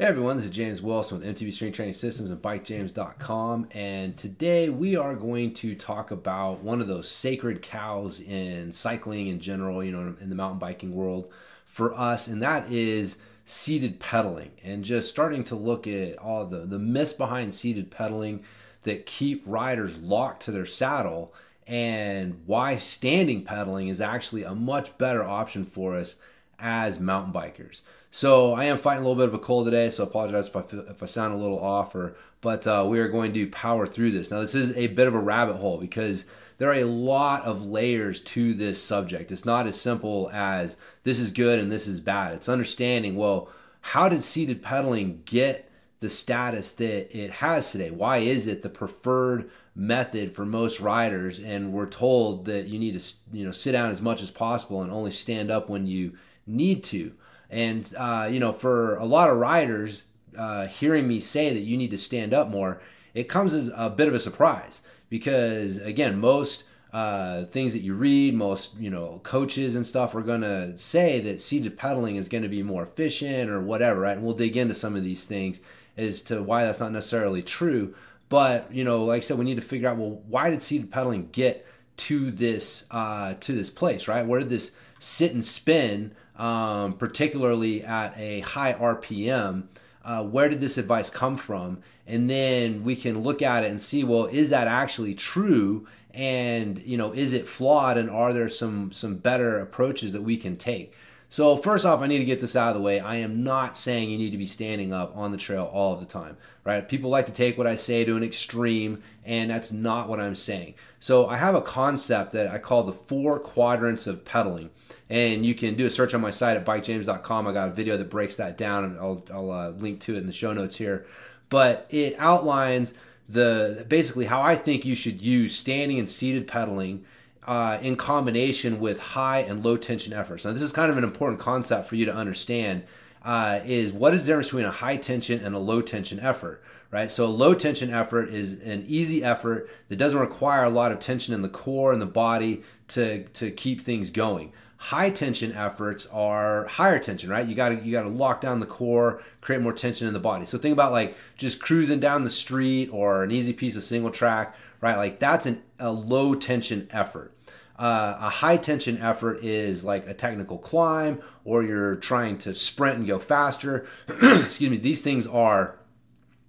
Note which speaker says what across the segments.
Speaker 1: Hey everyone, this is James Wilson with MTB Strength Training Systems and BikeJames.com. And today we are going to talk about one of those sacred cows in cycling in general, you know, in the mountain biking world for us, and that is seated pedaling. And just starting to look at all the, the myths behind seated pedaling that keep riders locked to their saddle and why standing pedaling is actually a much better option for us as mountain bikers. So I am fighting a little bit of a cold today, so apologize if I, if I sound a little off. Or, but uh, we are going to power through this. Now this is a bit of a rabbit hole because there are a lot of layers to this subject. It's not as simple as this is good and this is bad. It's understanding well how did seated pedaling get the status that it has today? Why is it the preferred method for most riders? And we're told that you need to you know sit down as much as possible and only stand up when you need to. And uh, you know, for a lot of riders, uh, hearing me say that you need to stand up more, it comes as a bit of a surprise because again, most uh, things that you read, most you know coaches and stuff are to say that seated pedaling is to be more efficient or whatever, right? And we'll dig into some of these things as to why that's not necessarily true. But you know, like I said, we need to figure out well, why did seated pedaling get to this uh, to this place, right? Where did this sit and spin um, particularly at a high RPM. Uh, where did this advice come from? And then we can look at it and see, well, is that actually true? And you know, is it flawed? And are there some some better approaches that we can take? So first off, I need to get this out of the way. I am not saying you need to be standing up on the trail all of the time, right? People like to take what I say to an extreme, and that's not what I'm saying. So I have a concept that I call the four quadrants of pedaling, and you can do a search on my site at bikejames.com. I got a video that breaks that down, and I'll, I'll uh, link to it in the show notes here. But it outlines the basically how I think you should use standing and seated pedaling uh, in combination with high and low tension efforts. Now, this is kind of an important concept for you to understand. Uh, is what is the difference between a high tension and a low tension effort, right? So, a low tension effort is an easy effort that doesn't require a lot of tension in the core and the body to, to keep things going. High tension efforts are higher tension, right? You got to you got to lock down the core, create more tension in the body. So think about like just cruising down the street or an easy piece of single track, right? Like that's an, a low tension effort. Uh, a high tension effort is like a technical climb or you're trying to sprint and go faster. Excuse me, these things are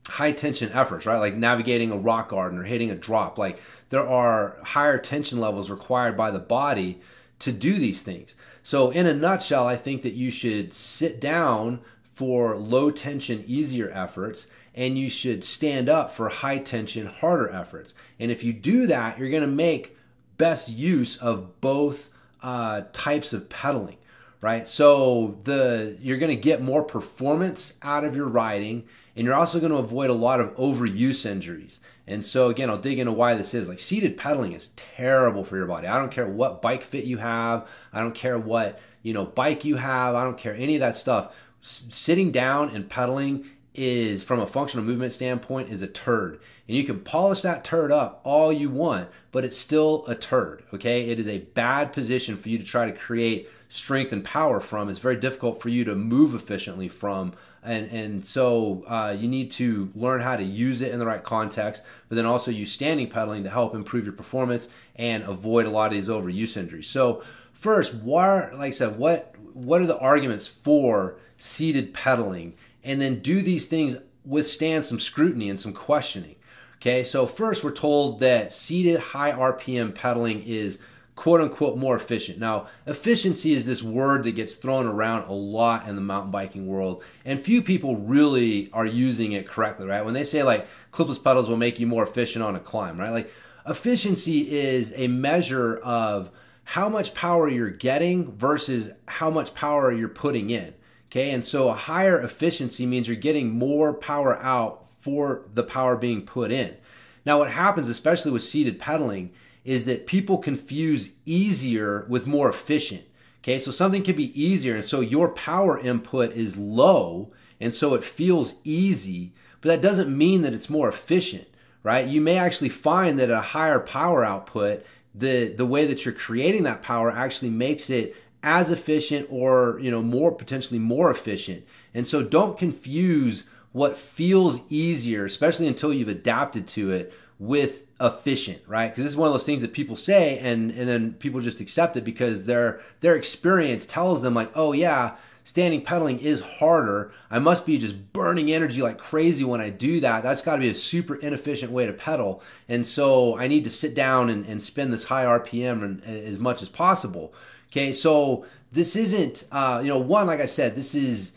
Speaker 1: high tension efforts, right? Like navigating a rock garden or hitting a drop. Like there are higher tension levels required by the body to do these things. So, in a nutshell, I think that you should sit down for low tension, easier efforts and you should stand up for high tension, harder efforts. And if you do that, you're going to make best use of both uh, types of pedaling, right? So the you're going to get more performance out of your riding, and you're also going to avoid a lot of overuse injuries. And so again, I'll dig into why this is. Like seated pedaling is terrible for your body. I don't care what bike fit you have. I don't care what you know bike you have. I don't care any of that stuff. S- sitting down and pedaling is from a functional movement standpoint is a turd. And you can polish that turd up all you want but it's still a turd okay? It is a bad position for you to try to create strength and power from. It's very difficult for you to move efficiently from. And and so uh, you need to learn how to use it in the right context but then also use standing pedaling to help improve your performance and avoid a lot of these overuse injuries. So first what like i said what what are the arguments for seated pedaling and then do these things withstand some scrutiny and some questioning. Okay, so first we're told that seated high RPM pedaling is quote unquote more efficient. Now, efficiency is this word that gets thrown around a lot in the mountain biking world, and few people really are using it correctly, right? When they say like clipless pedals will make you more efficient on a climb, right? Like efficiency is a measure of how much power you're getting versus how much power you're putting in. Okay, and so a higher efficiency means you're getting more power out for the power being put in. Now, what happens, especially with seated pedaling, is that people confuse easier with more efficient. Okay, so something can be easier, and so your power input is low, and so it feels easy, but that doesn't mean that it's more efficient, right? You may actually find that a higher power output, the, the way that you're creating that power actually makes it as efficient or you know more potentially more efficient And so don't confuse what feels easier, especially until you've adapted to it, with efficient, right? Because this is one of those things that people say and and then people just accept it because their their experience tells them like, "Oh yeah, standing pedaling is harder. I must be just burning energy like crazy when I do that. That's got to be a super inefficient way to pedal. And so I need to sit down and, and spin this high RPM and, and as much as possible. Okay, so this isn't, uh, you know, one, like I said, this is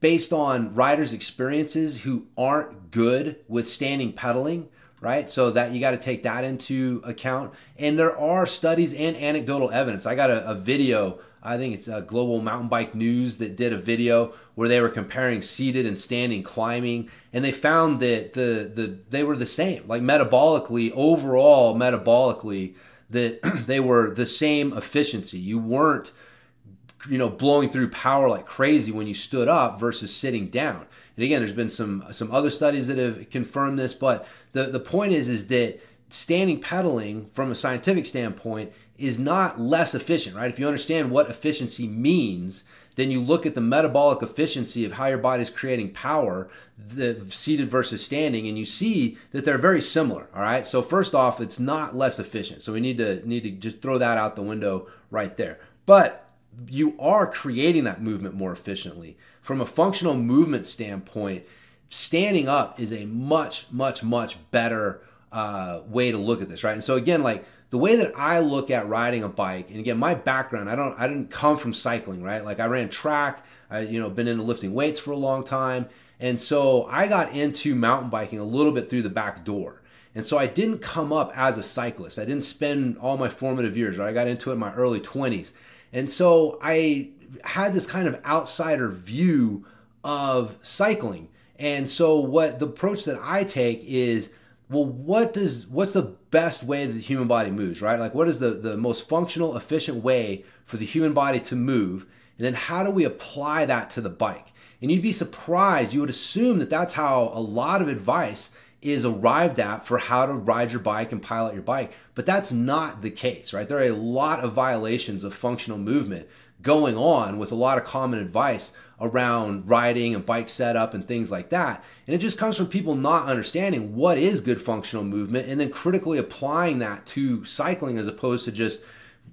Speaker 1: based on riders' experiences who aren't good with standing pedaling right? So that you got to take that into account. And there are studies and anecdotal evidence. I got a, a video I think it's a Global Mountain Bike News that did a video where they were comparing seated and standing climbing, and they found that the the they were the same, like metabolically, overall metabolically, that they were the same efficiency. You weren't, you know, blowing through power like crazy when you stood up versus sitting down. And again, there's been some some other studies that have confirmed this, but the the point is is that standing pedaling from a scientific standpoint is not less efficient, right? If you understand what efficiency means, then you look at the metabolic efficiency of how your body's creating power, the seated versus standing, and you see that they're very similar. All right. So first off, it's not less efficient. So we need to need to just throw that out the window right there. But you are creating that movement more efficiently. From a functional movement standpoint, standing up is a much, much, much better uh, way to look at this, right? And so again, like the way that I look at riding a bike, and again, my background, I don't, I didn't come from cycling, right? Like I ran track, I, you know, been into lifting weights for a long time, and so I got into mountain biking a little bit through the back door. And so I didn't come up as a cyclist. I didn't spend all my formative years, right? I got into it in my early 20s. And so I had this kind of outsider view of cycling. And so what the approach that I take is well what does what's the best way that the human body moves right? Like what is the the most functional efficient way for the human body to move? And then how do we apply that to the bike? And you'd be surprised you would assume that that's how a lot of advice is arrived at for how to ride your bike and pilot your bike. But that's not the case right? There are a lot of violations of functional movement going on with a lot of common advice around riding and bike setup and things like that. And it just comes from people not understanding what is good functional movement and then critically applying that to cycling as opposed to just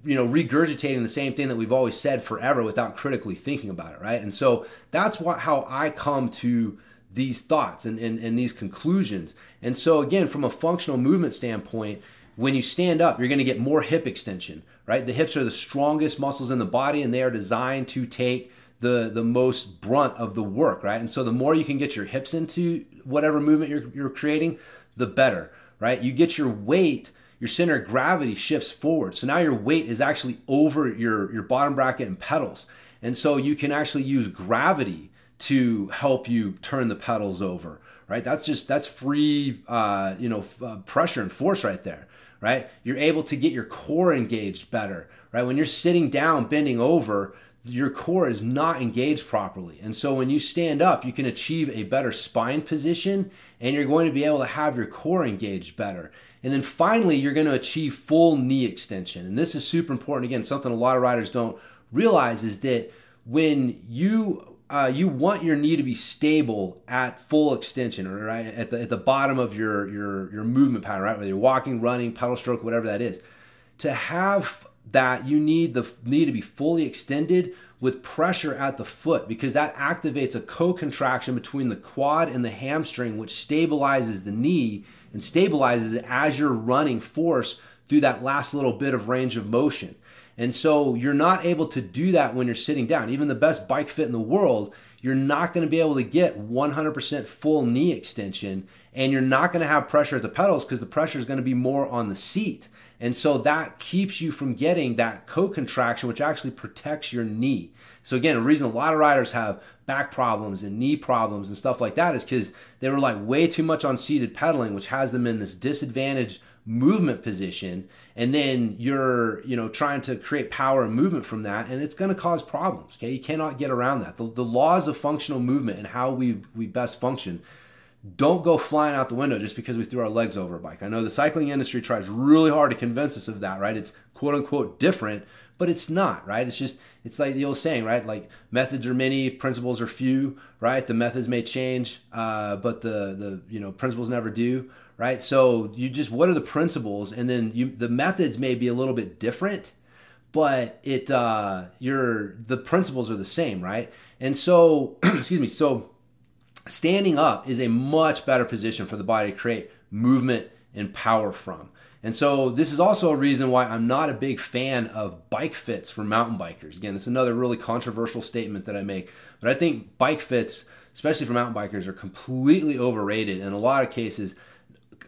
Speaker 1: you know regurgitating the same thing that we've always said forever without critically thinking about it right? And so that's what how i come to these thoughts and, and, and these conclusions. And so again from a functional movement standpoint when you stand up you're going to get more hip extension right the hips are the strongest muscles in the body and they are designed to take the the most brunt of the work, right? And so the more you can get your hips into whatever movement you're you're creating, the better, right? You get your weight, your center of gravity shifts forward. So now your weight is actually over your your bottom bracket and pedals. And so you can actually use gravity to help you turn the pedals over, right? That's just that's free uh, you know, uh, pressure and force right there, right? You're able to get your core engaged better, right? When you're sitting down bending over, your core is not engaged properly. And so when you stand up, you can achieve a better spine position and you're going to be able to have your core engaged better. And then finally, you're going to achieve full knee extension. And this is super important. Again, something a lot of riders don't realize is that when you uh, you want your knee to be stable at full extension, right at the at the bottom of your your your movement pattern, right? Whether you're walking, running, pedal stroke, whatever that is, to have that you need the knee to be fully extended with pressure at the foot because that activates a co-contraction between the quad and the hamstring which stabilizes the knee and stabilizes it as you're running force through that last little bit of range of motion. And so you're not able to do that when you're sitting down. Even the best bike fit in the world, you're not going to be able to get 100% full knee extension and you're not going to have pressure at the pedals because the pressure is going to be more on the seat. And so that keeps you from getting that co-contraction, which actually protects your knee. So again, a reason a lot of riders have back problems and knee problems and stuff like that is because they were like way too much on seated pedaling, which has them in this disadvantaged movement position. And then you're, you know, trying to create power and movement from that, and it's going to cause problems. Okay, you cannot get around that. The, the laws of functional movement and how we we best function don't go flying out the window just because we threw our legs over a bike. I know the cycling industry tries really hard to convince us of that, right? It's quote unquote different, but it's not, right? It's just it's like the old saying, right? Like methods are many, principles are few, right? The methods may change, uh, but the the you know principles never do, right? So you just what are the principles, and then you the methods may be a little bit different, but it uh, your the principles are the same, right? And so excuse me, so standing up is a much better position for the body to create movement and power from. And so this is also a reason why I'm not a big fan of bike fits for mountain bikers. Again, it's another really controversial statement that I make, but I think bike fits, especially for mountain bikers, are completely overrated in a lot of cases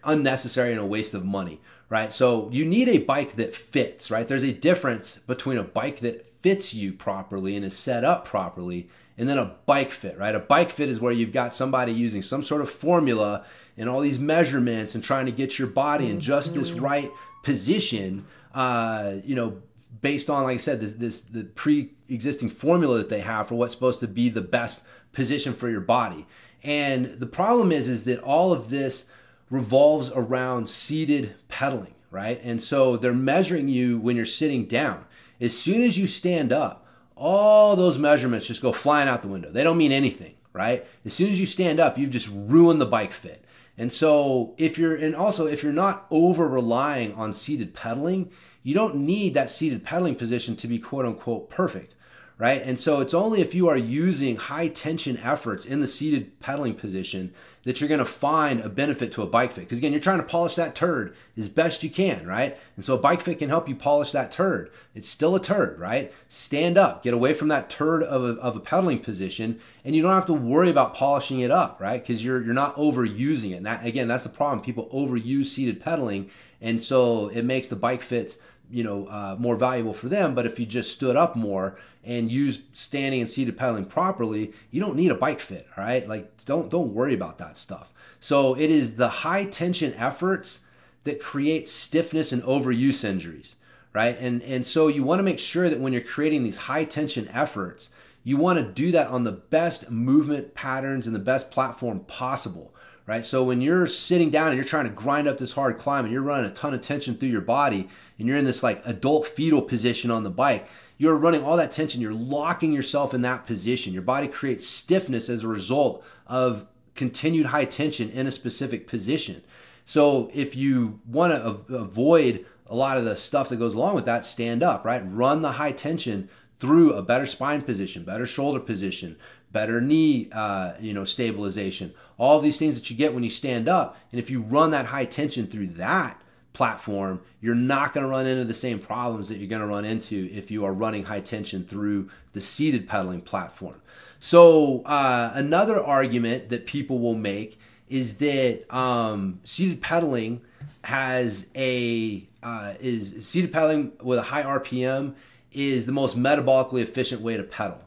Speaker 1: unnecessary and a waste of money, right? So you need a bike that fits, right? There's a difference between a bike that fits you properly and is set up properly and then a bike fit, right? A bike fit is where you've got somebody using some sort of formula and all these measurements and trying to get your body in just this mm-hmm. right position, uh, you know, based on, like I said, this, this the pre-existing formula that they have for what's supposed to be the best position for your body. And the problem is, is that all of this revolves around seated pedaling, right? And so they're measuring you when you're sitting down. As soon as you stand up, all those measurements just go flying out the window. They don't mean anything, right? As soon as you stand up, you've just ruined the bike fit. And so if you're and also if you're not over relying on seated pedaling, you don't need that seated pedaling position to be quote unquote perfect right? And so it's only if you are using high tension efforts in the seated pedaling position that you're going to find a benefit to a bike fit. Because again, you're trying to polish that turd as best you can, right? And so a bike fit can help you polish that turd. It's still a turd, right? Stand up, get away from that turd of a, of a pedaling position, and you don't have to worry about polishing it up, right? Because you're you're not overusing it. And that, again, that's the problem. People overuse seated pedaling, and so it makes the bike fits you know uh, more valuable for them but if you just stood up more and use standing and seated pedaling properly you don't need a bike fit all right? Like don't don't worry about that stuff. So it is the high tension efforts that create stiffness and overuse injuries right? And and so you want to make sure that when you're creating these high tension efforts you want to do that on the best movement patterns and the best platform possible right? So when you're sitting down and you're trying to grind up this hard climb and you're running a ton of tension through your body and you're in this like adult fetal position on the bike, you're running all that tension, you're locking yourself in that position. Your body creates stiffness as a result of continued high tension in a specific position. So if you want to avoid a lot of the stuff that goes along with that, stand up, right? Run the high tension through a better spine position, better shoulder position, better knee, uh, you know, stabilization. All these things that you get when you stand up, and if you run that high tension through that platform, you're not going to run into the same problems that you're going to run into if you are running high tension through the seated pedaling platform. So uh, another argument that people will make is that um, seated pedaling has a uh, is seated pedaling with a high RPM is the most metabolically efficient way to pedal.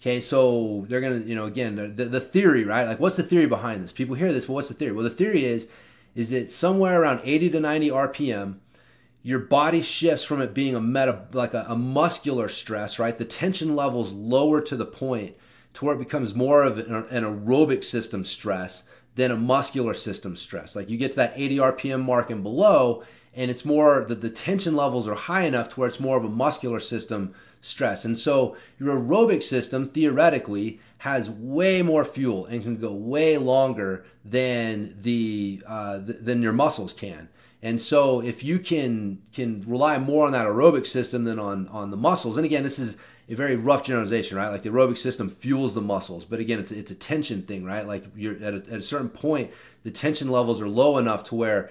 Speaker 1: Okay, so they're gonna, you know, again, the, the theory, right? Like, what's the theory behind this? People hear this, but what's the theory? Well, the theory is, is that somewhere around 80 to 90 RPM, your body shifts from it being a meta, like a, a muscular stress, right? The tension levels lower to the point to where it becomes more of an, an aerobic system stress than a muscular system stress. Like you get to that 80 RPM mark and below, and it's more that the tension levels are high enough to where it's more of a muscular system stress. And so your aerobic system theoretically has way more fuel and can go way longer than the uh, th- than your muscles can. And so if you can can rely more on that aerobic system than on on the muscles, and again, this is a very rough generalization, right? Like the aerobic system fuels the muscles, but again, it's it's a tension thing, right? Like you're at a, at a certain point, the tension levels are low enough to where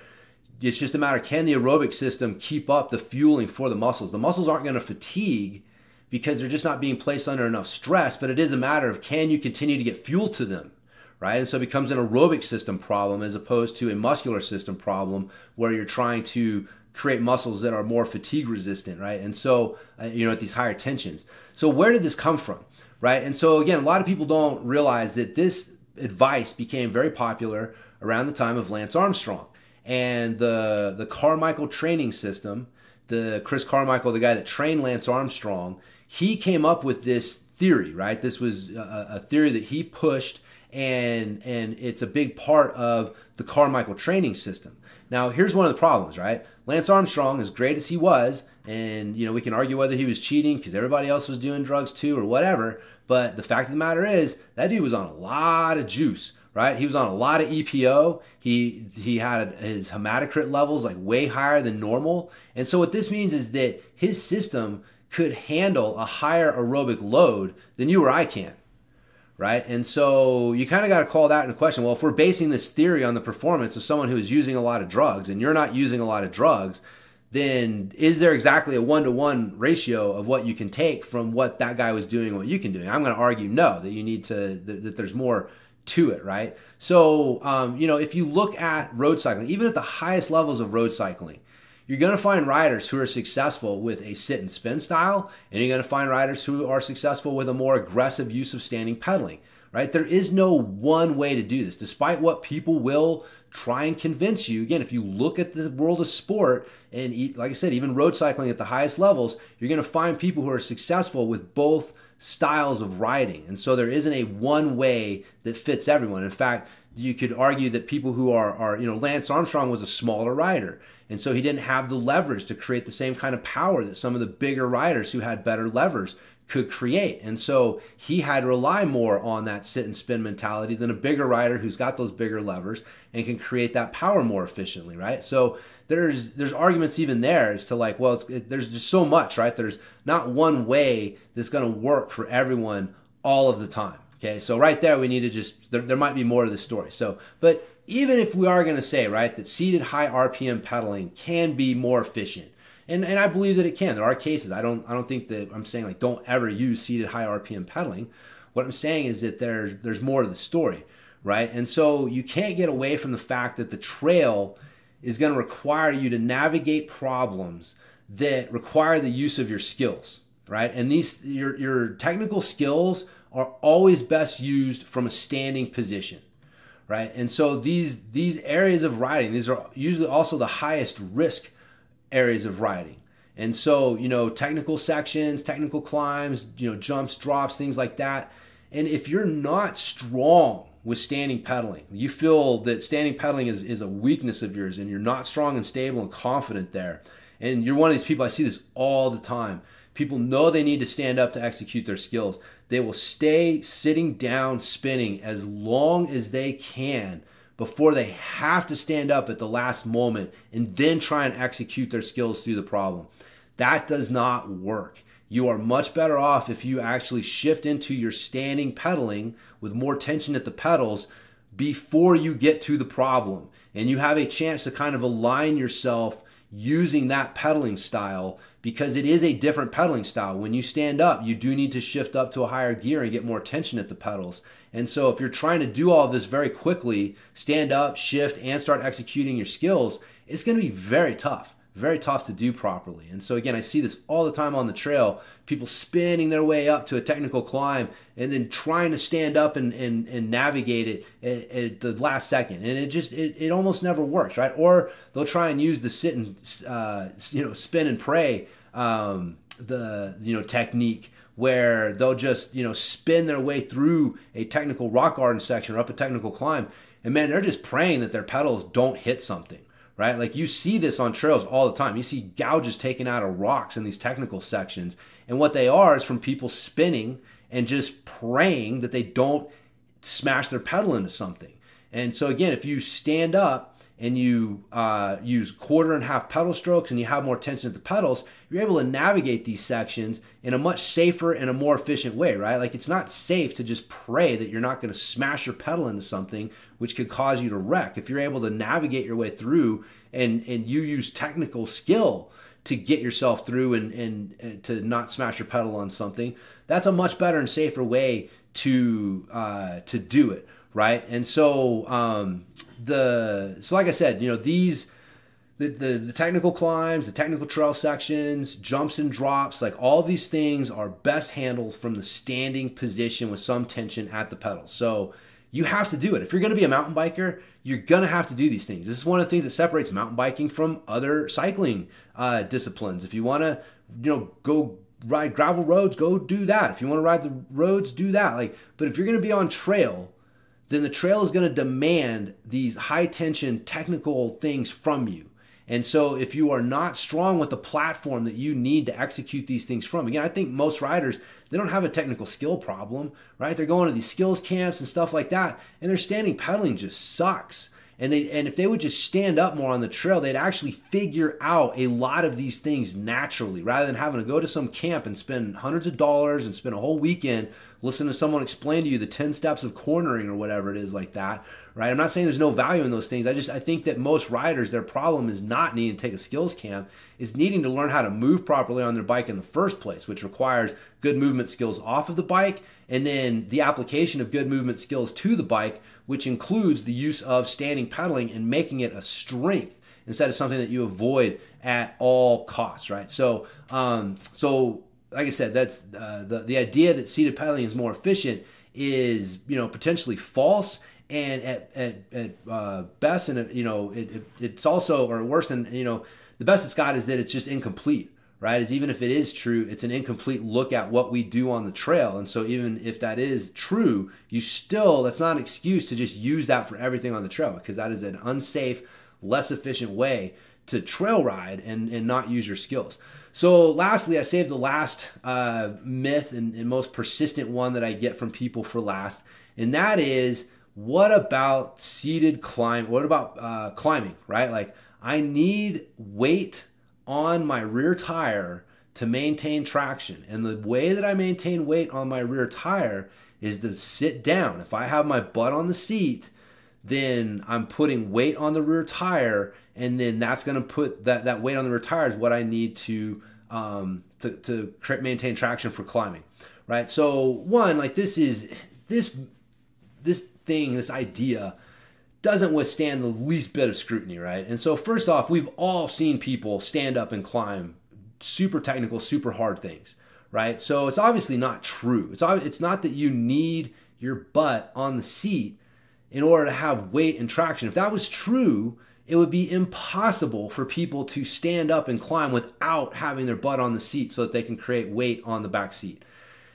Speaker 1: it's just a matter can the aerobic system keep up the fueling for the muscles? The muscles aren't going to fatigue because they're just not being placed under enough stress, but it is a matter of can you continue to get fuel to them, right? And so it becomes an aerobic system problem as opposed to a muscular system problem where you're trying to create muscles that are more fatigue resistant, right? And so, uh, you know, at these higher tensions. So, where did this come from, right? And so, again, a lot of people don't realize that this advice became very popular around the time of Lance Armstrong and the the Carmichael training system, the Chris Carmichael, the guy that trained Lance Armstrong, he came up with this theory, right? This was a, a theory that he pushed, and and it's a big part of the Carmichael training system. Now, here's one of the problems, right? Lance Armstrong, as great as he was, and you know we can argue whether he was cheating because everybody else was doing drugs too or whatever. But the fact of the matter is that dude was on a lot of juice right? He was on a lot of EPO. He he had his hematocrit levels like way higher than normal. And so what this means is that his system could handle a higher aerobic load than you or I can. Right? And so you kind of got to call that into question. Well, if we're basing this theory on the performance of someone who is using a lot of drugs and you're not using a lot of drugs, then is there exactly a one to one ratio of what you can take from what that guy was doing what you can do? I'm going to argue no, that you need to, that, that there's more to it, right? So, um, you know, if you look at road cycling, even at the highest levels of road cycling, you're going to find riders who are successful with a sit and spin style, and you're going to find riders who are successful with a more aggressive use of standing pedaling, right? There is no one way to do this, despite what people will try and convince you. Again, if you look at the world of sport, and like I said, even road cycling at the highest levels, you're going to find people who are successful with both styles of riding. And so there isn't a one way that fits everyone. In fact, you could argue that people who are, are, you know, Lance Armstrong was a smaller rider. And so he didn't have the leverage to create the same kind of power that some of the bigger riders who had better levers could create. And so he had to rely more on that sit and spin mentality than a bigger rider who's got those bigger levers and can create that power more efficiently, right? So there's there's arguments even there as to like, well, it, there's just so much, right? There's not one way that's going to work for everyone all of the time. Okay, so right there we need to just there, there might be more to the story. So, but even if we are going to say right that seated high RPM pedaling can be more efficient, and and I believe that it can. There are cases. I don't I don't think that I'm saying like don't ever use seated high RPM pedaling. What I'm saying is that there's there's more to the story, right? And so you can't get away from the fact that the trail is going to require you to navigate problems that require the use of your skills, right? And these your your technical skills are always best used from a standing position, right? And so these these areas of riding, these are usually also the highest risk areas of riding. And so, you know, technical sections, technical climbs, you know, jumps, drops, things like that. And if you're not strong with standing pedaling, you feel that standing pedaling is, is a weakness of yours and you're not strong and stable and confident there. And you're one of these people, I see this all the time. People know they need to stand up to execute their skills. They will stay sitting down spinning as long as they can before they have to stand up at the last moment and then try and execute their skills through the problem. That does not work. You are much better off if you actually shift into your standing pedaling with more tension at the pedals before you get to the problem. And you have a chance to kind of align yourself using that pedaling style because it is a different pedaling style. When you stand up, you do need to shift up to a higher gear and get more tension at the pedals. And so if you're trying to do all this very quickly, stand up, shift, and start executing your skills, it's to be very tough. Very tough to do properly. And so, again, I see this all the time on the trail people spinning their way up to a technical climb and then trying to stand up and, and, and navigate it at, at the last second. And it just, it, it almost never works, right? Or they'll try and use the sit and, uh, you know, spin and pray um, the, you know, technique where they'll just you know spin their way through a technical rock garden section or up a technical climb and man they're just praying that their pedals don't hit something right? Like you see this on trails all the time. You see gouges taken out of rocks in these technical sections. And what they are is from people spinning and just praying that they don't smash their pedal into something. And so again if you stand up and you uh, use quarter and half pedal strokes and you have more tension at the pedals, you're able to navigate these sections in a much safer and a more efficient way, right? Like it's not safe to just pray that you're not going to smash your pedal into something which could cause you to wreck. If you're able to navigate your way through and, and you use technical skill to get yourself through and, and, and to not smash your pedal on something, that's a much better and safer way to uh, to do it right? And so um, the so like I said, you know these the, the, the technical climbs, the technical trail sections, jumps and drops, like all these things are best handled from the standing position with some tension at the pedals. So you have to do it. If you're going to be a mountain biker, you're going to have to do these things. This is one of the things that separates mountain biking from other cycling uh, disciplines. If you want to, you know, go ride gravel roads, go do that. If you want to ride the roads, do that. Like, but if you're going to be on trail, then the trail is going to demand these high tension technical things from you. And so, if you are not strong with the platform that you need to execute these things from, again, I think most riders they don't have a technical skill problem, right? They're going to these skills camps and stuff like that, and their standing pedaling just sucks. And they and if they would just stand up more on the trail, they'd actually figure out a lot of these things naturally, rather than having to go to some camp and spend hundreds of dollars and spend a whole weekend listening to someone explain to you the 10 steps of cornering or whatever it is like that right? I'm not saying there's no value in those things. I just I think that most riders their problem is not needing to take a skills camp, is needing to learn how to move properly on their bike in the first place, which requires good movement skills off of the bike and then the application of good movement skills to the bike, which includes the use of standing pedaling and making it a strength instead of something that you avoid at all costs, right? So um, so like I said, that's uh, the the idea that seated pedaling is more efficient is you know potentially false and at at, at uh, best, and you know, it, it, it's also or worse than you know, the best it's got is that it's just incomplete. Right, is even if it is true, it's an incomplete look at what we do on the trail. And so, even if that is true, you still, that's not an excuse to just use that for everything on the trail because that is an unsafe, less efficient way to trail ride and, and not use your skills. So, lastly, I saved the last uh, myth and, and most persistent one that I get from people for last, and that is what about seated climb? What about uh, climbing, right? Like, I need weight on my rear tire to maintain traction. And the way that I maintain weight on my rear tire is to sit down. If I have my butt on the seat, then I'm putting weight on the rear tire, and then that's going to put that, that weight on the rear tire is what I need to um, to, to maintain traction for climbing, right? So one, like this is this this thing, this idea, doesn't withstand the least bit of scrutiny, right? And so, first off, we've all seen people stand up and climb super technical, super hard things, right? So it's obviously not true. It's it's not that you need your butt on the seat in order to have weight and traction. If that was true, it would be impossible for people to stand up and climb without having their butt on the seat so that they can create weight on the back seat.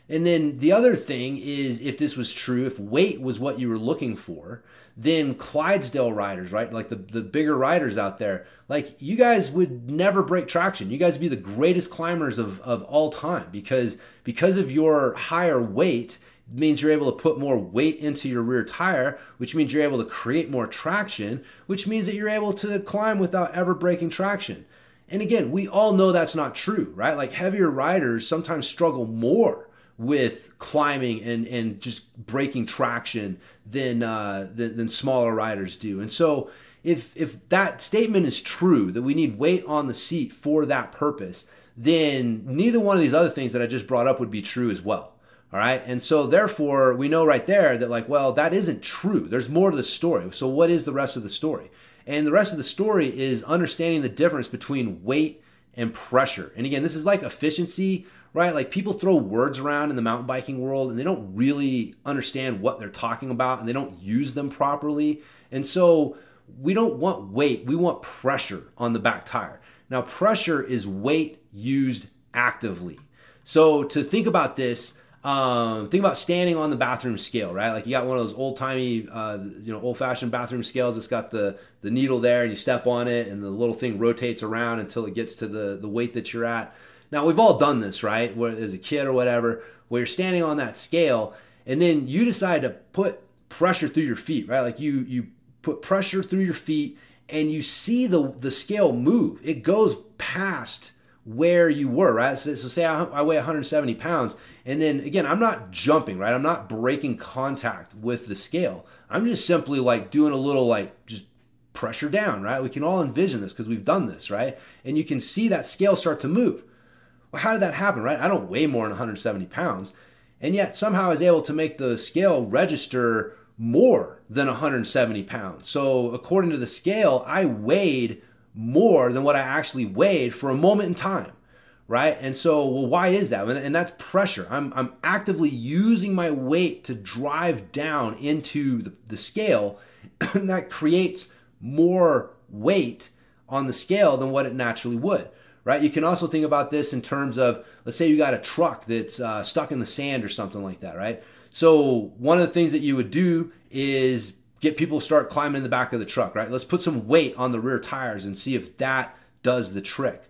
Speaker 1: And then the other thing is if this was true, if weight was what you were looking for, then Clydesdale riders, right? Like the, the bigger riders out there, like you guys would never break traction. You guys would be the greatest climbers of, of all time because because of your higher weight means you're able to put more weight into your rear tire, which means you're able to create more traction, which means that you're able to climb without ever breaking traction. And again, we all know that's not true, right? Like heavier riders sometimes struggle more with climbing and and just breaking traction than uh, than, than smaller riders do. And so if if that statement is true that we need weight on the seat for that purpose, then neither one of these other things that I just brought up would be true as well. All right. And so therefore we know right there that like, well, that isn't true. There's more to the story. So what is the rest of the story? And the rest of the story is understanding the difference between weight and pressure. And again, this is like efficiency right? Like people throw words around in the mountain biking world and they don't really understand what they're talking about and they don't use them properly. And so we don't want weight, we want pressure on the back tire. Now, pressure is weight used actively. So to think about this, um, think about standing on the bathroom scale, right? Like you got one of those old timey, uh, you know, old fashioned bathroom scales. It's got the the needle there, and you step on it, and the little thing rotates around until it gets to the the weight that you're at. Now, we've all done this, right? Where, as a kid or whatever, where you're standing on that scale and then you decide to put pressure through your feet, right? Like you you put pressure through your feet and you see the the scale move. It goes past where you were, right? So, so say I, I, weigh 170 pounds, and then again, I'm not jumping, right? I'm not breaking contact with the scale. I'm just simply like doing a little like just pressure down, right? We can all envision this because we've done this, right? And you can see that scale start to move. Well, how did that happen, right? I don't weigh more than 170 pounds. And yet somehow I was able to make the scale register more than 170 pounds. So according to the scale, I weighed more than what I actually weighed for a moment in time. Right. And so, well, why is that? And that's pressure. I'm, I'm actively using my weight to drive down into the, the scale, and that creates more weight on the scale than what it naturally would right? You can also think about this in terms of, let's say you got a truck that's uh, stuck in the sand or something like that, right? So one of the things that you would do is get people start climbing in the back of the truck, right? Let's put some weight on the rear tires and see if that does the trick.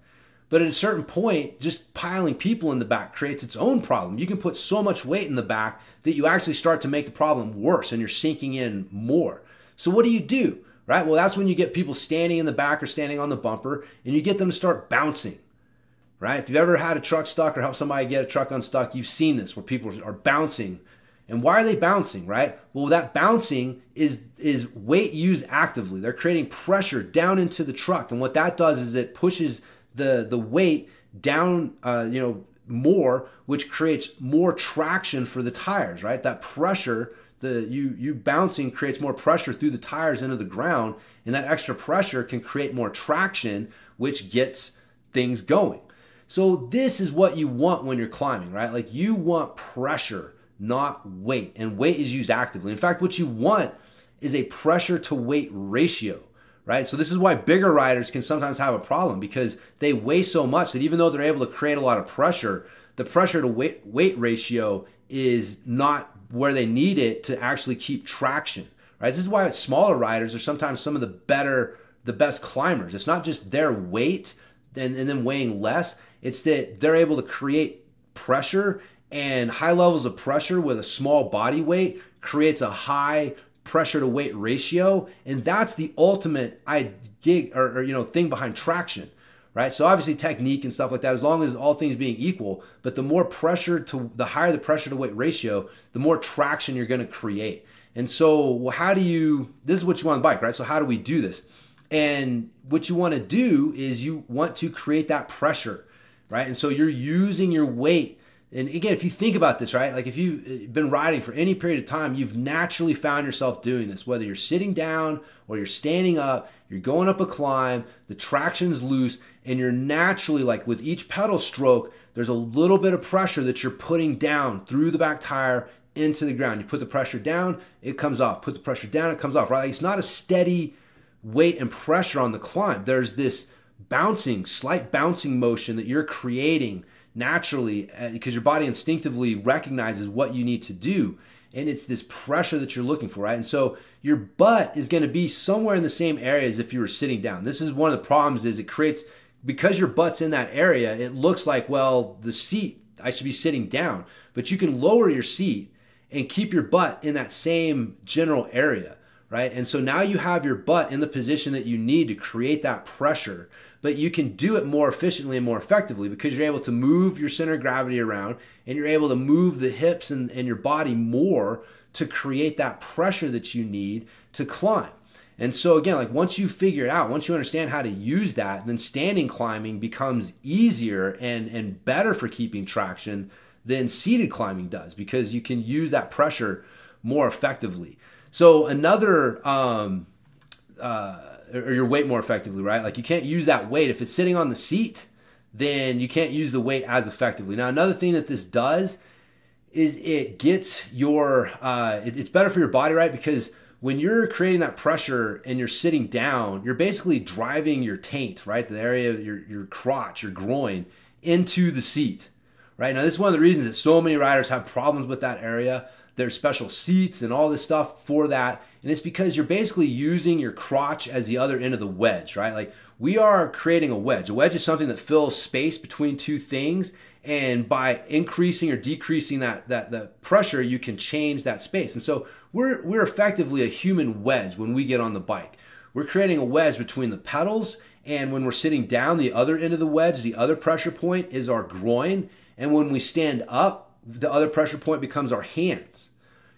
Speaker 1: But at a certain point, just piling people in the back creates its own problem. You can put so much weight in the back that you actually start to make the problem worse and you're sinking in more. So, what do you do? Right? Well, that's when you get people standing in the back or standing on the bumper and you get them to start bouncing. Right? If you've ever had a truck stuck or helped somebody get a truck unstuck, you've seen this where people are bouncing. And why are they bouncing, right? Well, that bouncing is is weight used actively. They're creating pressure down into the truck, and what that does is it pushes the the weight down, uh, you know, more, which creates more traction for the tires, right? That pressure, the you you bouncing creates more pressure through the tires into the ground, and that extra pressure can create more traction, which gets things going. So this is what you want when you're climbing, right? Like you want pressure, not weight, and weight is used actively. In fact, what you want is a pressure to weight ratio right? So this is why bigger riders can sometimes have a problem because they weigh so much that even though they're able to create a lot of pressure, the pressure to weight, weight ratio is not where they need it to actually keep traction, right? This is why smaller riders are sometimes some of the better, the best climbers. It's not just their weight and, and then weighing less, it's that they're able to create pressure and high levels of pressure with a small body weight creates a high pressure to weight ratio, and that's the ultimate I gig or, or, you know thing behind traction, right? So obviously technique and stuff like that, as long as all things being equal, but the more pressure to the higher the pressure to weight ratio, the more traction you're going to create. And so, how do you? This is what you want the bike, right? So how do we do this? And what you want to do is you want to create that pressure, right? And so you're using your weight and again, if you think about this, right, like if you've uh, been riding for any period of time, you've naturally found yourself doing this, whether you're sitting down or you're standing up, you're going up a climb, the traction's loose, and you're naturally, like with each pedal stroke, there's a little bit of pressure that you're putting down through the back tire into the ground. You put the pressure down, it comes off. Put the pressure down, it comes off, right? Like it's not a steady weight and pressure on the climb. There's this bouncing, slight bouncing motion that you're creating naturally because uh, your body instinctively recognizes what you need to do and it's this pressure that you're looking for right? And so your butt is going to be somewhere in the same area as if you were sitting down. This is one of the problems is it creates because your butt's in that area it looks like well the seat i should be sitting down. But you can lower your seat and keep your butt in that same general area right? And so now you have your butt in the position that you need to create that pressure but you can do it more efficiently and more effectively because you're able to move your center of gravity around and you're able to move the hips and, and your body more to create that pressure that you need to climb. And so again, like once you figure it out, once you understand how to use that, then standing climbing becomes easier and and better for keeping traction than seated climbing does because you can use that pressure more effectively. So another um, uh, or your weight more effectively, right? Like you can't use that weight if it's sitting on the seat, then you can't use the weight as effectively. Now, another thing that this does is it gets your uh, it, it's better for your body, right? Because when you're creating that pressure and you're sitting down, you're basically driving your taint, right? The area of your your crotch, your groin, into the seat, right? Now, this is one of the reasons that so many riders have problems with that area. There's special seats and all this stuff for that. And it's because you're basically using your crotch as the other end of the wedge, right? Like we are creating a wedge. A wedge is something that fills space between two things. And by increasing or decreasing that, that, that pressure, you can change that space. And so we're, we're effectively a human wedge when we get on the bike. We're creating a wedge between the pedals and when we're sitting down, the other end of the wedge, the other pressure point is our groin. And when we stand up, the other pressure point becomes our hands.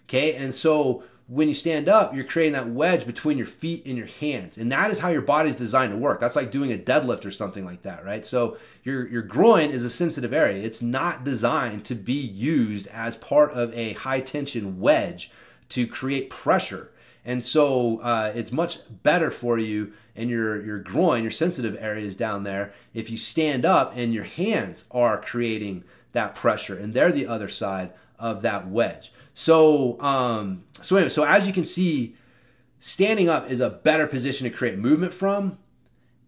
Speaker 1: Okay, and so when you stand up, you're creating that wedge between your feet and your hands. And that is how your body's designed to work. That's like doing a deadlift or something like that, right? So your, your groin is a sensitive area. It's not designed to be used as part of a high tension wedge to create pressure. And so uh, it's much better for you and your, your groin, your sensitive areas down there, if you stand up and your hands are creating that pressure, and they're the other side of that wedge. So, um, so anyway, so as you can see, standing up is a better position to create movement from.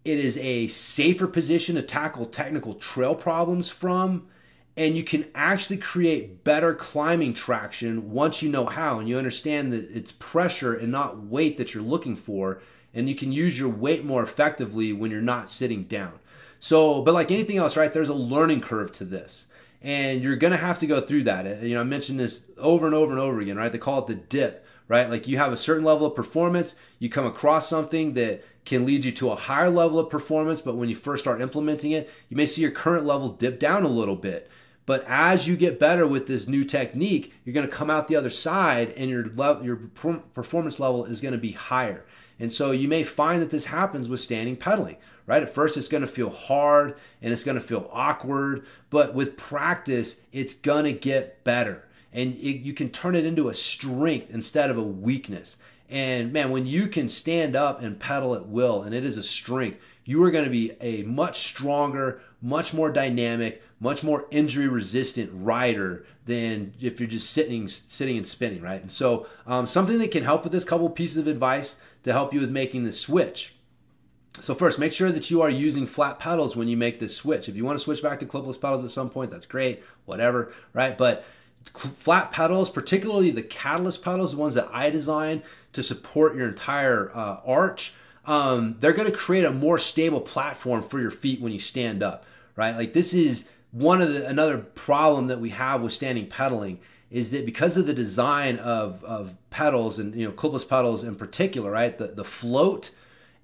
Speaker 1: It is a safer position to tackle technical trail problems from, and you can actually create better climbing traction once you know how and you understand that it's pressure and not weight that you're looking for and you can use your weight more effectively when you're not sitting down so but like anything else right there's a learning curve to this and you're to have to go through that. You know i mentioned this over and over and over again right? They call it the dip right? Like you have a certain level of performance you come across something that can lead you to a higher level of performance but when you first start implementing it you may see your current levels dip down a little bit. But as you get better with this new technique, you're going to come out the other side and your level, your performance level is going to be higher. And so you may find that this happens with standing pedaling, right? At first, it's going to feel hard and it's going to feel awkward, but with practice, it's going to get better. And it, you can turn it into a strength instead of a weakness. And man, when you can stand up and pedal at will, and it is a strength, you are going to be a much stronger, much more dynamic, much more injury resistant rider than if you're just sitting sitting and spinning, right? And so um, something that can help with this couple pieces of advice to help you with making the switch. So first, make sure that you are using flat pedals when you make this switch. If you want to switch back to clipless pedals at some point, that's great, whatever, right? But flat pedals, particularly the Catalyst pedals, the ones that I designed to support your entire uh, arch, um, they're going to create a more stable platform for your feet when you stand up, right? Like this is one of the another problem that we have with standing pedaling is that because of the design of, of pedals and you know clipless pedals in particular, right? The the float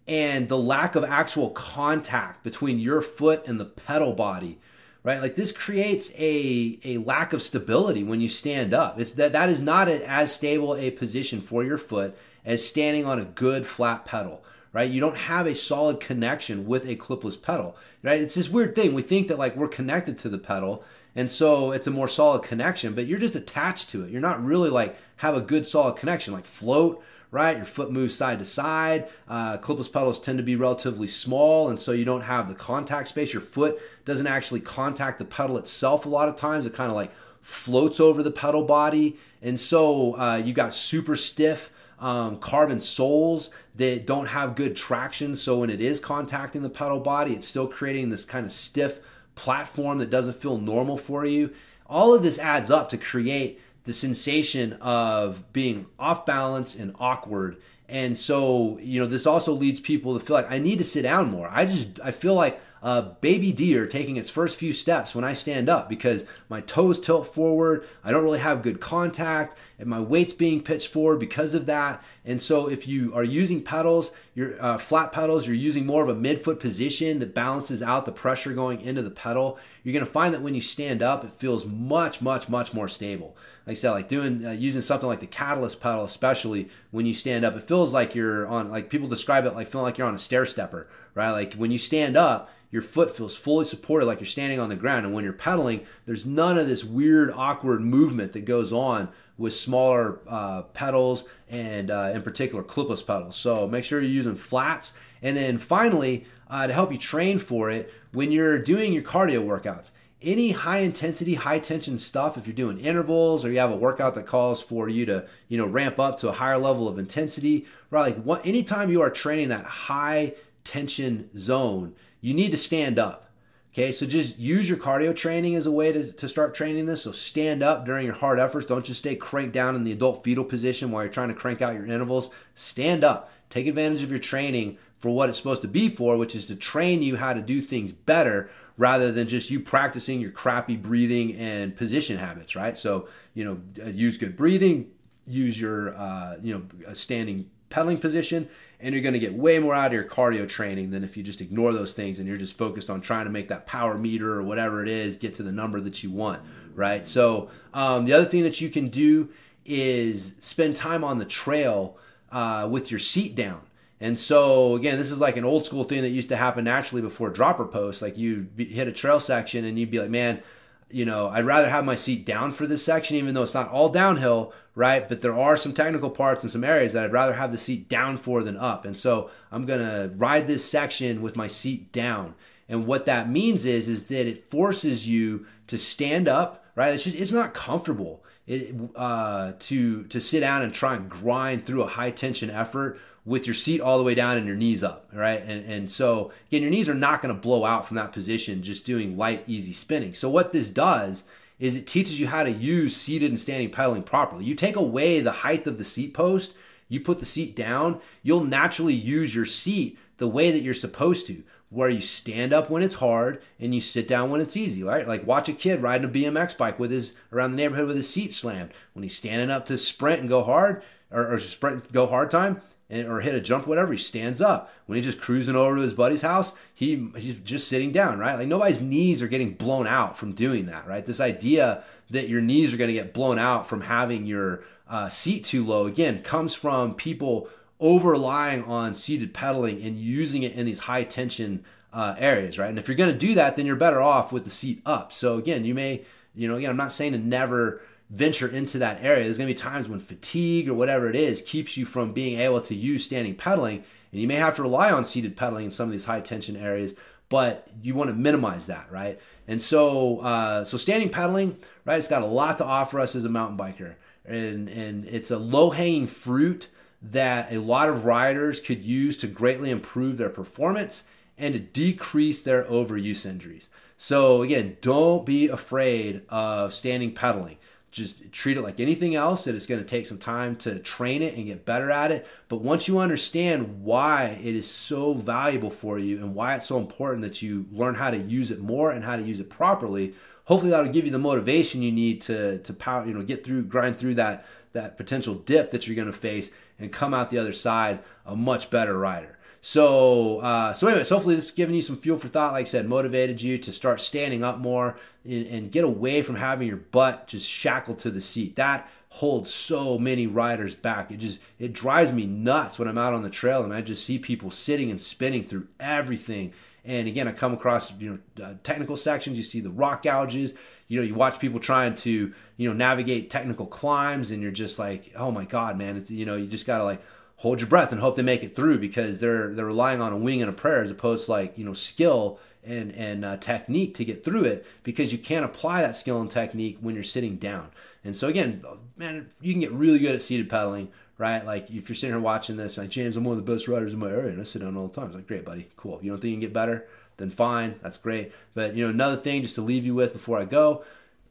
Speaker 1: and the lack of actual contact between your foot and the pedal body, right? Like this creates a a lack of stability when you stand up. It's that that is not a, as stable a position for your foot as standing on a good flat pedal right? You don't have a solid connection with a clipless pedal, right? It's this weird thing. We think that like we're connected to the pedal, and so it's a more solid connection, but you're just attached to it. You're not really like have a good solid connection, like float, right? Your foot moves side to side. Uh, clipless pedals tend to be relatively small, and so you don't have the contact space. Your foot doesn't actually contact the pedal itself a lot of times. It kind of like floats over the pedal body, and so uh, you got super stiff um, carbon soles that don't have good traction. So when it is contacting the pedal body, it's still creating this kind of stiff platform that doesn't feel normal for you. All of this adds up to create the sensation of being off balance and awkward. And so, you know, this also leads people to feel like I need to sit down more. I just, I feel like a baby deer taking its first few steps when I stand up because my toes tilt forward. I don't really have good contact, and my weight's being pitched forward because of that. And so, if you are using pedals, your uh, flat pedals, you're using more of a midfoot position that balances out the pressure going into the pedal. You're going to find that when you stand up, it feels much, much, much more stable. Like I said, like doing uh, using something like the Catalyst pedal, especially when you stand up, it feels like you're on. Like people describe it like feeling like you're on a stair stepper, right? Like when you stand up your foot feels fully supported like you're standing on the ground. And when you're pedaling, there's none of this weird, awkward movement that goes on with smaller uh, pedals and, uh, in particular, clipless pedals. So make sure you're using flats. And then finally, uh, to help you train for it, when you're doing your cardio workouts, any high intensity, high tension stuff, if you're doing intervals or you have a workout that calls for you to, you know, ramp up to a higher level of intensity, right? Like what, anytime you are training that high tension zone, you need to stand up. Okay, so just use your cardio training as a way to, to start training this. So stand up during your hard efforts. Don't just stay cranked down in the adult fetal position while you're trying to crank out your intervals. Stand up. Take advantage of your training for what it's supposed to be for, which is to train you how to do things better rather than just you practicing your crappy breathing and position habits, right? So, you know, uh, use good breathing, use your, uh, you know, standing pedaling position, and you're going to get way more out of your cardio training than if you just ignore those things and you're just focused on trying to make that power meter or whatever it is get to the number that you want, right? So um, the other thing that you can do is spend time on the trail uh, with your seat down. And so again, this is like an old school thing that used to happen naturally before dropper posts. Like you hit a trail section and you'd be like, man, you know, I'd rather have my seat down for this section, even though it's not all downhill, right? But there are some technical parts and some areas that I'd rather have the seat down for than up. And so I'm to ride this section with my seat down. And what that means is, is that it forces you to stand up, right? It's just, it's not comfortable. it, uh, to to sit down and try and grind through a high tension effort with your seat all the way down and your knees up, right? And and so again, your knees are not going to blow out from that position just doing light, easy spinning. So what this does is it teaches you how to use seated and standing pedaling properly. You take away the height of the seat post, you put the seat down, you'll naturally use your seat the way that you're supposed to where you stand up when it's hard and you sit down when it's easy, right? Like watch a kid riding a BMX bike with his around the neighborhood with his seat slammed. When he's standing up to sprint and go hard or, or sprint go hard time and, or hit a jump, whatever, he stands up. When he's just cruising over to his buddy's house, he he's just sitting down, right? Like nobody's knees are getting blown out from doing that, right? This idea that your knees are going to get blown out from having your uh, seat too low again comes from people over relying on seated pedaling and using it in these high tension uh, areas, right? And if you're going to do that, then you're better off with the seat up. So again, you may, you know, again, I'm not saying to never venture into that area. There's going to be times when fatigue or whatever it is keeps you from being able to use standing pedaling, and you may have to rely on seated pedaling in some of these high tension areas. But you want to minimize that, right? And so, uh, so standing pedaling, right? It's got a lot to offer us as a mountain biker, and and it's a low hanging fruit that a lot of riders could use to greatly improve their performance and to decrease their overuse injuries. So, again, don't be afraid of standing pedaling. Just treat it like anything else that it's going to take some time to train it and get better at it. But once you understand why it is so valuable for you and why it's so important that you learn how to use it more and how to use it properly, hopefully that'll give you the motivation you need to to power, you know, get through, grind through that that potential dip that you're going to face and come out the other side a much better rider. So, uh, so anyways, hopefully this is giving you some fuel for thought. Like I said, motivated you to start standing up more and, and get away from having your butt just shackled to the seat. That holds so many riders back. It just it drives me nuts when I'm out on the trail and I just see people sitting and spinning through everything. And again, I come across you know uh, technical sections. You see the rock gouges you know you watch people trying to you know navigate technical climbs and you're just like oh my god man it's you know you just gotta like hold your breath and hope they make it through because they're they're relying on a wing and a prayer as opposed to like you know skill and and uh, technique to get through it because you can't apply that skill and technique when you're sitting down. And so again man you can get really good at seated pedaling right? Like if you're sitting here watching this like james i'm one of the best riders in my area and i sit down all the time. It's like great buddy. Cool. You don't think you can get better? Then fine, that's great. But you know, another thing just to leave you with before I go,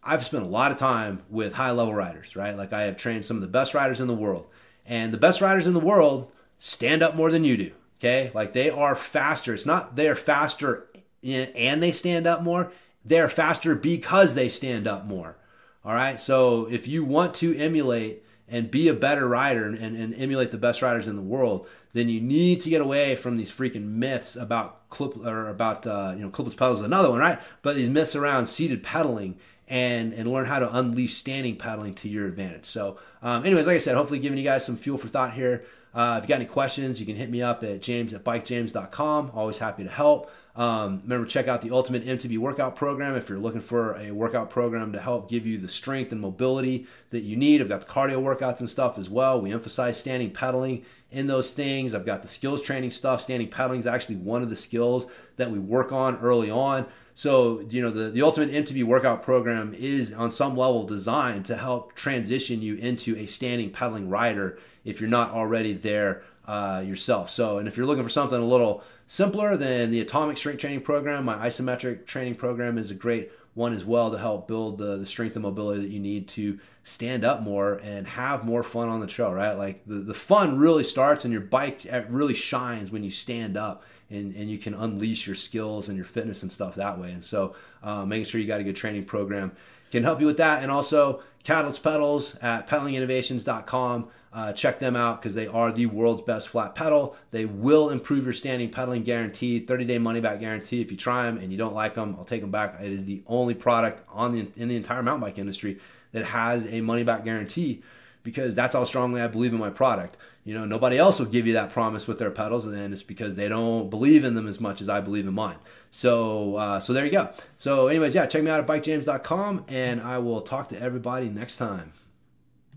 Speaker 1: I've spent a lot of time with high level riders, right? Like I have trained some of the best riders in the world. And the best riders in the world stand up more than you do. Okay? Like they are faster. It's not they're faster and they stand up more. They're faster because they stand up more. All right. So if you want to emulate and be a better rider and, and, emulate the best riders in the world, then you need to get away from these freaking myths about clip or about uh, you know clipless pedals is another one, right? But these myths around seated pedaling and and learn how to unleash standing paddling to your advantage. So, um, anyways, like I said, hopefully giving you guys some fuel for thought here. Uh, if you got any questions, you can hit me up at james at bikejames.com. Always happy to help. Um, remember, check out the Ultimate MTB Workout Program if you're looking for a workout program to help give you the strength and mobility that you need. I've got the cardio workouts and stuff as well. We emphasize standing pedaling in those things. I've got the skills training stuff. Standing pedaling is actually one of the skills that we work on early on. So, you know, the, the Ultimate MTB Workout Program is on some level designed to help transition you into a standing pedaling rider if you're not already there uh, yourself. So, and if you're looking for something a little simpler, then the Atomic Strength Training Program, my isometric training program, is a great one as well to help build the, the strength and mobility that you need to stand up more and have more fun on the trail, right? Like the, the fun really starts and your bike really shines when you stand up and, and you can unleash your skills and your fitness and stuff that way. And so uh, making sure you got a good training program can help you with that. And also Catalyst Pedals at pedalinginnovations.com. Uh, check them out because they are the world's best flat pedal. They will improve your standing pedaling guaranteed. 30 day money back guarantee. If you try them and you don't like them, I'll take them back. It is the only product on the in the entire mountain bike industry that has a money back guarantee because that's how strongly I believe in my product. You know, nobody else will give you that promise with their pedals, and it's because they don't believe in them as much as I believe in mine. So, uh, so there you go. So, anyways, yeah, check me out at bikejames.com, and I will talk to everybody next time.